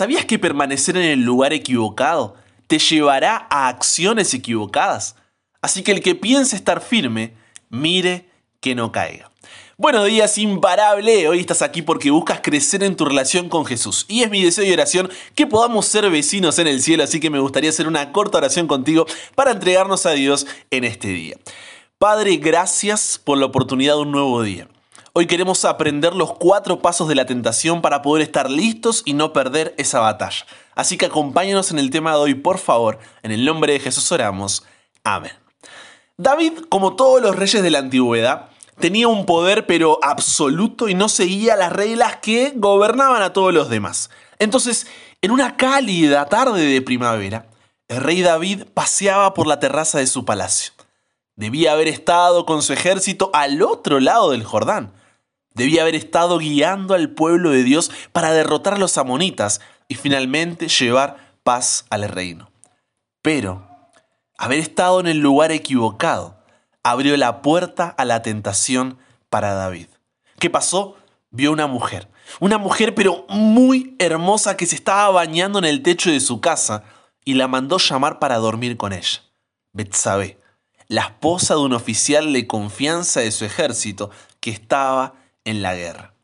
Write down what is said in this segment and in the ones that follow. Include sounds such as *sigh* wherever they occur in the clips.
¿Sabías que permanecer en el lugar equivocado te llevará a acciones equivocadas? Así que el que piense estar firme, mire que no caiga. Buenos días, imparable. Hoy estás aquí porque buscas crecer en tu relación con Jesús. Y es mi deseo y oración que podamos ser vecinos en el cielo, así que me gustaría hacer una corta oración contigo para entregarnos a Dios en este día. Padre, gracias por la oportunidad de un nuevo día. Hoy queremos aprender los cuatro pasos de la tentación para poder estar listos y no perder esa batalla. Así que acompáñanos en el tema de hoy, por favor. En el nombre de Jesús oramos. Amén. David, como todos los reyes de la antigüedad, tenía un poder pero absoluto y no seguía las reglas que gobernaban a todos los demás. Entonces, en una cálida tarde de primavera, el rey David paseaba por la terraza de su palacio. Debía haber estado con su ejército al otro lado del Jordán. Debía haber estado guiando al pueblo de Dios para derrotar a los amonitas y finalmente llevar paz al reino. Pero, haber estado en el lugar equivocado abrió la puerta a la tentación para David. ¿Qué pasó? Vio una mujer, una mujer pero muy hermosa que se estaba bañando en el techo de su casa y la mandó llamar para dormir con ella. Betsabé, la esposa de un oficial de confianza de su ejército que estaba en la guerra.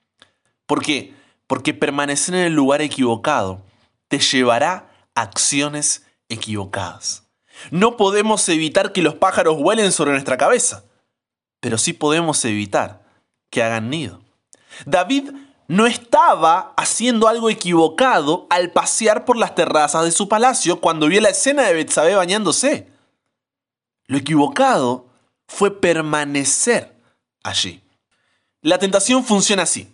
¿Por qué? Porque permanecer en el lugar equivocado te llevará a acciones equivocadas. No podemos evitar que los pájaros vuelen sobre nuestra cabeza, pero sí podemos evitar que hagan nido. David no estaba haciendo algo equivocado al pasear por las terrazas de su palacio cuando vio la escena de Betsabé bañándose. Lo equivocado fue permanecer allí. La tentación funciona así.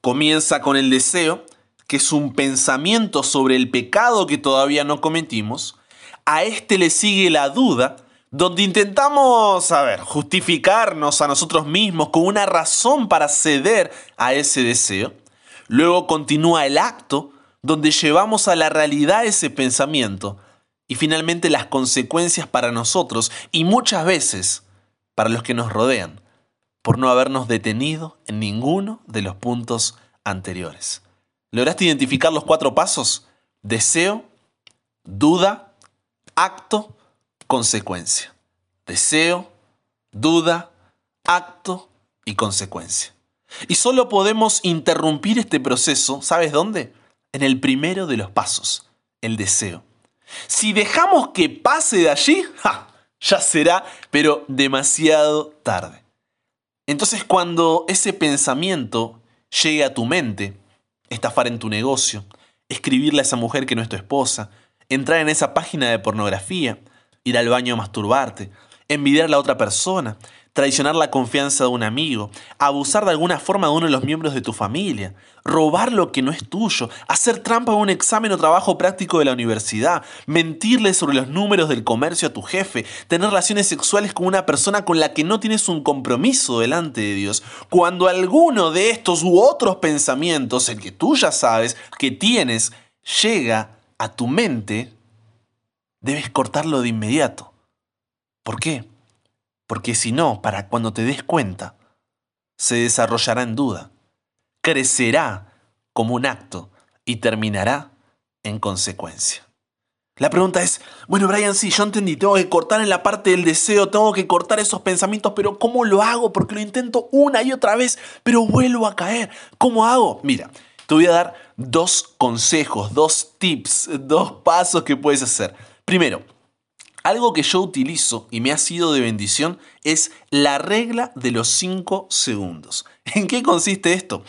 Comienza con el deseo, que es un pensamiento sobre el pecado que todavía no cometimos, a este le sigue la duda, donde intentamos, a justificarnos a nosotros mismos con una razón para ceder a ese deseo. Luego continúa el acto, donde llevamos a la realidad ese pensamiento. Y finalmente las consecuencias para nosotros y muchas veces para los que nos rodean, por no habernos detenido en ninguno de los puntos anteriores. ¿Lograste identificar los cuatro pasos? Deseo, duda, acto, consecuencia. Deseo, duda, acto y consecuencia. Y solo podemos interrumpir este proceso, ¿sabes dónde? En el primero de los pasos, el deseo. Si dejamos que pase de allí, ya será, pero demasiado tarde. Entonces cuando ese pensamiento llegue a tu mente, estafar en tu negocio, escribirle a esa mujer que no es tu esposa, entrar en esa página de pornografía, ir al baño a masturbarte, envidiar a la otra persona, traicionar la confianza de un amigo, abusar de alguna forma de uno de los miembros de tu familia, robar lo que no es tuyo, hacer trampa en un examen o trabajo práctico de la universidad, mentirle sobre los números del comercio a tu jefe, tener relaciones sexuales con una persona con la que no tienes un compromiso delante de Dios. Cuando alguno de estos u otros pensamientos, el que tú ya sabes que tienes, llega a tu mente, debes cortarlo de inmediato. ¿Por qué? Porque si no, para cuando te des cuenta, se desarrollará en duda, crecerá como un acto y terminará en consecuencia. La pregunta es, bueno Brian, sí, yo entendí, tengo que cortar en la parte del deseo, tengo que cortar esos pensamientos, pero ¿cómo lo hago? Porque lo intento una y otra vez, pero vuelvo a caer. ¿Cómo hago? Mira, te voy a dar dos consejos, dos tips, dos pasos que puedes hacer. Primero, algo que yo utilizo y me ha sido de bendición es la regla de los 5 segundos. *laughs* ¿En qué consiste esto?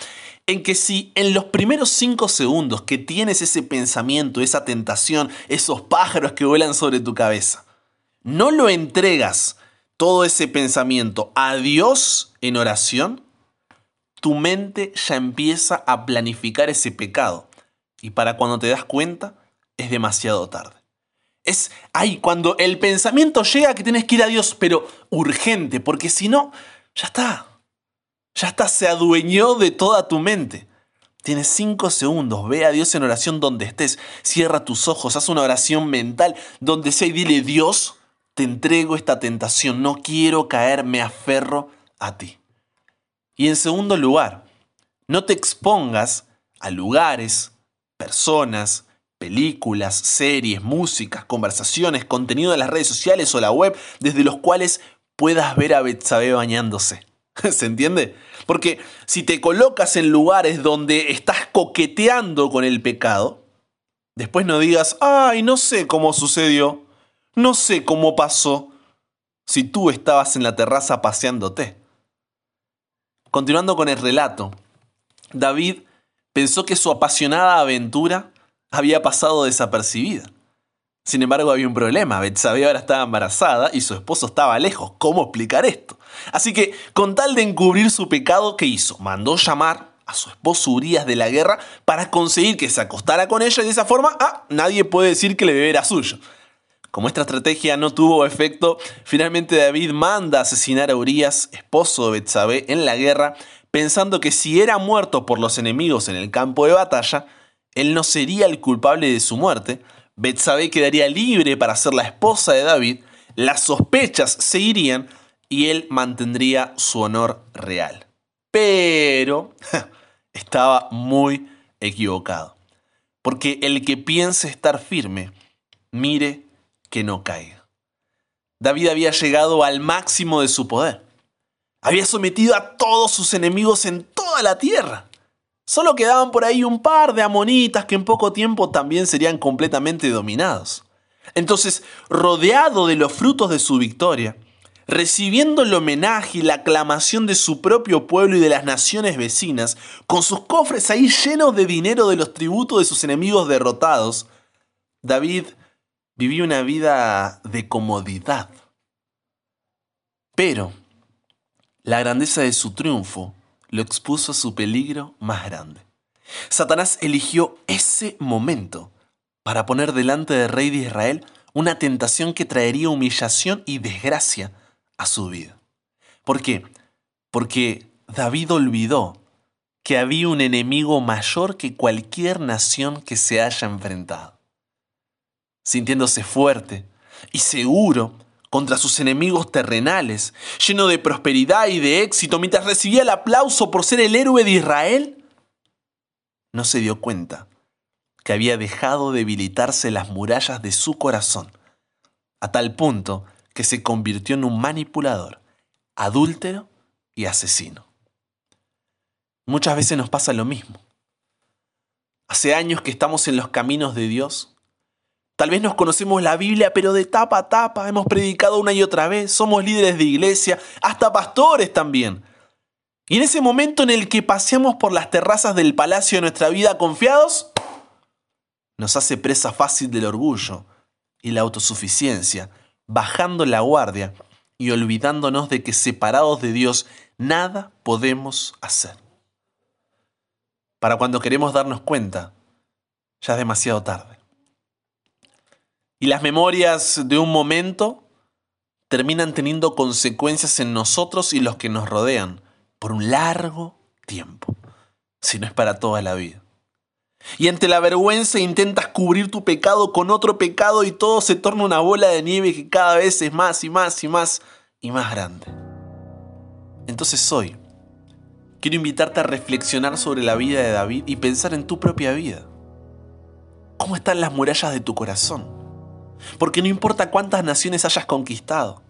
En que si en los primeros 5 segundos que tienes ese pensamiento, esa tentación, esos pájaros que vuelan sobre tu cabeza, no lo entregas todo ese pensamiento a Dios en oración, tu mente ya empieza a planificar ese pecado. Y para cuando te das cuenta, es demasiado tarde. Es ahí cuando el pensamiento llega que tienes que ir a Dios, pero urgente, porque si no, ya está. Ya está, se adueñó de toda tu mente. Tienes cinco segundos, ve a Dios en oración donde estés, cierra tus ojos, haz una oración mental donde sea y dile, Dios, te entrego esta tentación, no quiero caer, me aferro a ti. Y en segundo lugar, no te expongas a lugares, personas, películas, series, músicas, conversaciones, contenido de las redes sociales o la web desde los cuales puedas ver a Betsabe bañándose. *laughs* ¿Se entiende? Porque si te colocas en lugares donde estás coqueteando con el pecado, después no digas, ay, no sé cómo sucedió, no sé cómo pasó, si tú estabas en la terraza paseándote. Continuando con el relato, David pensó que su apasionada aventura había pasado desapercibida. Sin embargo, había un problema. Betsabé ahora estaba embarazada y su esposo estaba lejos. ¿Cómo explicar esto? Así que, con tal de encubrir su pecado, ¿qué hizo? Mandó llamar a su esposo Urias de la guerra para conseguir que se acostara con ella y de esa forma, ah, nadie puede decir que el bebé era suyo. Como esta estrategia no tuvo efecto, finalmente David manda a asesinar a Urias, esposo de Betsabé, en la guerra, pensando que si era muerto por los enemigos en el campo de batalla, él no sería el culpable de su muerte, Betsabé quedaría libre para ser la esposa de David, las sospechas seguirían y él mantendría su honor real. Pero estaba muy equivocado, porque el que piense estar firme, mire que no caiga. David había llegado al máximo de su poder. Había sometido a todos sus enemigos en toda la tierra. Solo quedaban por ahí un par de amonitas que en poco tiempo también serían completamente dominados. Entonces, rodeado de los frutos de su victoria, recibiendo el homenaje y la aclamación de su propio pueblo y de las naciones vecinas, con sus cofres ahí llenos de dinero de los tributos de sus enemigos derrotados, David vivía una vida de comodidad. Pero la grandeza de su triunfo lo expuso a su peligro más grande. Satanás eligió ese momento para poner delante del rey de Israel una tentación que traería humillación y desgracia a su vida. ¿Por qué? Porque David olvidó que había un enemigo mayor que cualquier nación que se haya enfrentado. Sintiéndose fuerte y seguro contra sus enemigos terrenales, lleno de prosperidad y de éxito, mientras recibía el aplauso por ser el héroe de Israel, no se dio cuenta que había dejado debilitarse las murallas de su corazón, a tal punto que se convirtió en un manipulador, adúltero y asesino. Muchas veces nos pasa lo mismo. Hace años que estamos en los caminos de Dios Tal vez nos conocemos la Biblia, pero de tapa a tapa, hemos predicado una y otra vez, somos líderes de iglesia, hasta pastores también. Y en ese momento en el que paseamos por las terrazas del palacio de nuestra vida confiados, nos hace presa fácil del orgullo y la autosuficiencia, bajando la guardia y olvidándonos de que separados de Dios nada podemos hacer. Para cuando queremos darnos cuenta, ya es demasiado tarde. Y las memorias de un momento terminan teniendo consecuencias en nosotros y los que nos rodean por un largo tiempo, si no es para toda la vida. Y ante la vergüenza intentas cubrir tu pecado con otro pecado y todo se torna una bola de nieve que cada vez es más y más y más y más grande. Entonces hoy quiero invitarte a reflexionar sobre la vida de David y pensar en tu propia vida. ¿Cómo están las murallas de tu corazón? Porque no importa cuántas naciones hayas conquistado,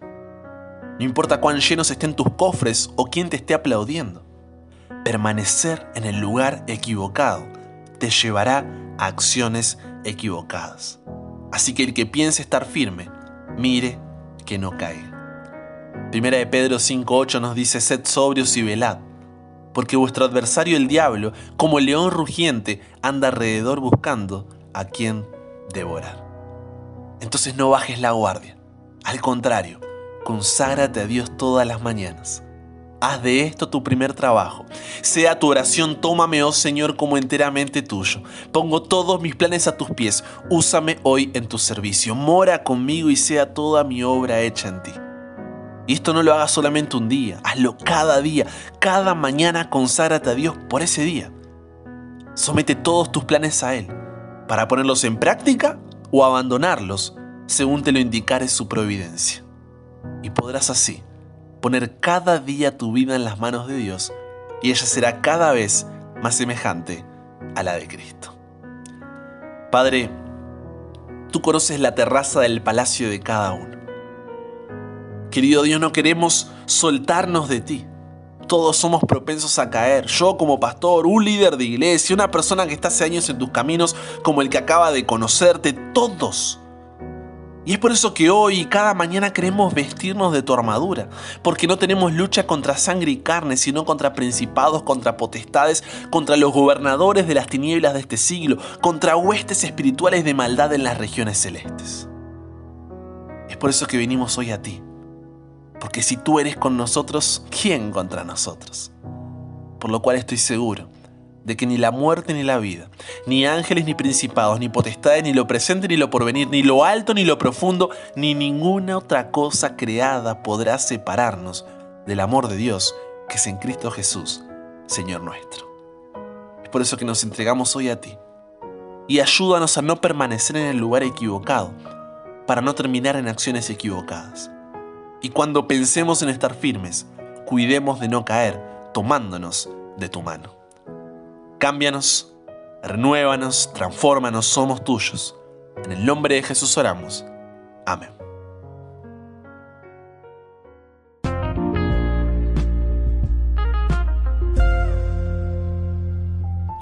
no importa cuán llenos estén tus cofres o quién te esté aplaudiendo, permanecer en el lugar equivocado te llevará a acciones equivocadas. Así que el que piense estar firme, mire que no caiga. Primera de Pedro 5.8 nos dice, sed sobrios y velad, porque vuestro adversario el diablo, como el león rugiente, anda alrededor buscando a quien devorar. Entonces no bajes la guardia. Al contrario, conságrate a Dios todas las mañanas. Haz de esto tu primer trabajo. Sea tu oración, tómame, oh Señor, como enteramente tuyo. Pongo todos mis planes a tus pies. Úsame hoy en tu servicio. Mora conmigo y sea toda mi obra hecha en ti. Y esto no lo hagas solamente un día, hazlo cada día. Cada mañana conságrate a Dios por ese día. Somete todos tus planes a Él para ponerlos en práctica o abandonarlos según te lo indicare su providencia. Y podrás así poner cada día tu vida en las manos de Dios y ella será cada vez más semejante a la de Cristo. Padre, tú conoces la terraza del palacio de cada uno. Querido Dios, no queremos soltarnos de ti. Todos somos propensos a caer. Yo como pastor, un líder de iglesia, una persona que está hace años en tus caminos, como el que acaba de conocerte, todos. Y es por eso que hoy y cada mañana queremos vestirnos de tu armadura, porque no tenemos lucha contra sangre y carne, sino contra principados, contra potestades, contra los gobernadores de las tinieblas de este siglo, contra huestes espirituales de maldad en las regiones celestes. Es por eso que venimos hoy a ti porque si tú eres con nosotros, ¿quién contra nosotros? Por lo cual estoy seguro de que ni la muerte ni la vida, ni ángeles ni principados, ni potestades, ni lo presente ni lo porvenir, ni lo alto ni lo profundo, ni ninguna otra cosa creada podrá separarnos del amor de Dios que es en Cristo Jesús, Señor nuestro. Es por eso que nos entregamos hoy a ti. Y ayúdanos a no permanecer en el lugar equivocado, para no terminar en acciones equivocadas. Y cuando pensemos en estar firmes, cuidemos de no caer tomándonos de tu mano. Cámbianos, renuévanos, transfórmanos, somos tuyos. En el nombre de Jesús oramos. Amén.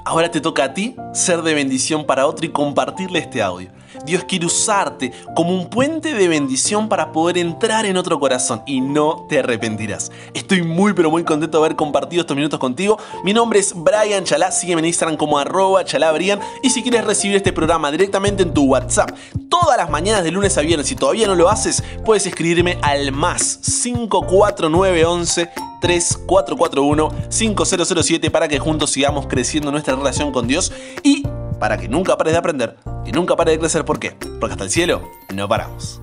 Ahora te toca a ti ser de bendición para otro y compartirle este audio. Dios quiere usarte como un puente de bendición para poder entrar en otro corazón y no te arrepentirás. Estoy muy pero muy contento de haber compartido estos minutos contigo. Mi nombre es Brian Chalá, sígueme en Instagram como arroba chalabrian y si quieres recibir este programa directamente en tu WhatsApp todas las mañanas de lunes a viernes, si todavía no lo haces, puedes escribirme al más 54911 3441 5007 para que juntos sigamos creciendo nuestra relación con Dios y para que nunca pares de aprender y nunca pares de crecer. ¿Por qué? Porque hasta el cielo no paramos.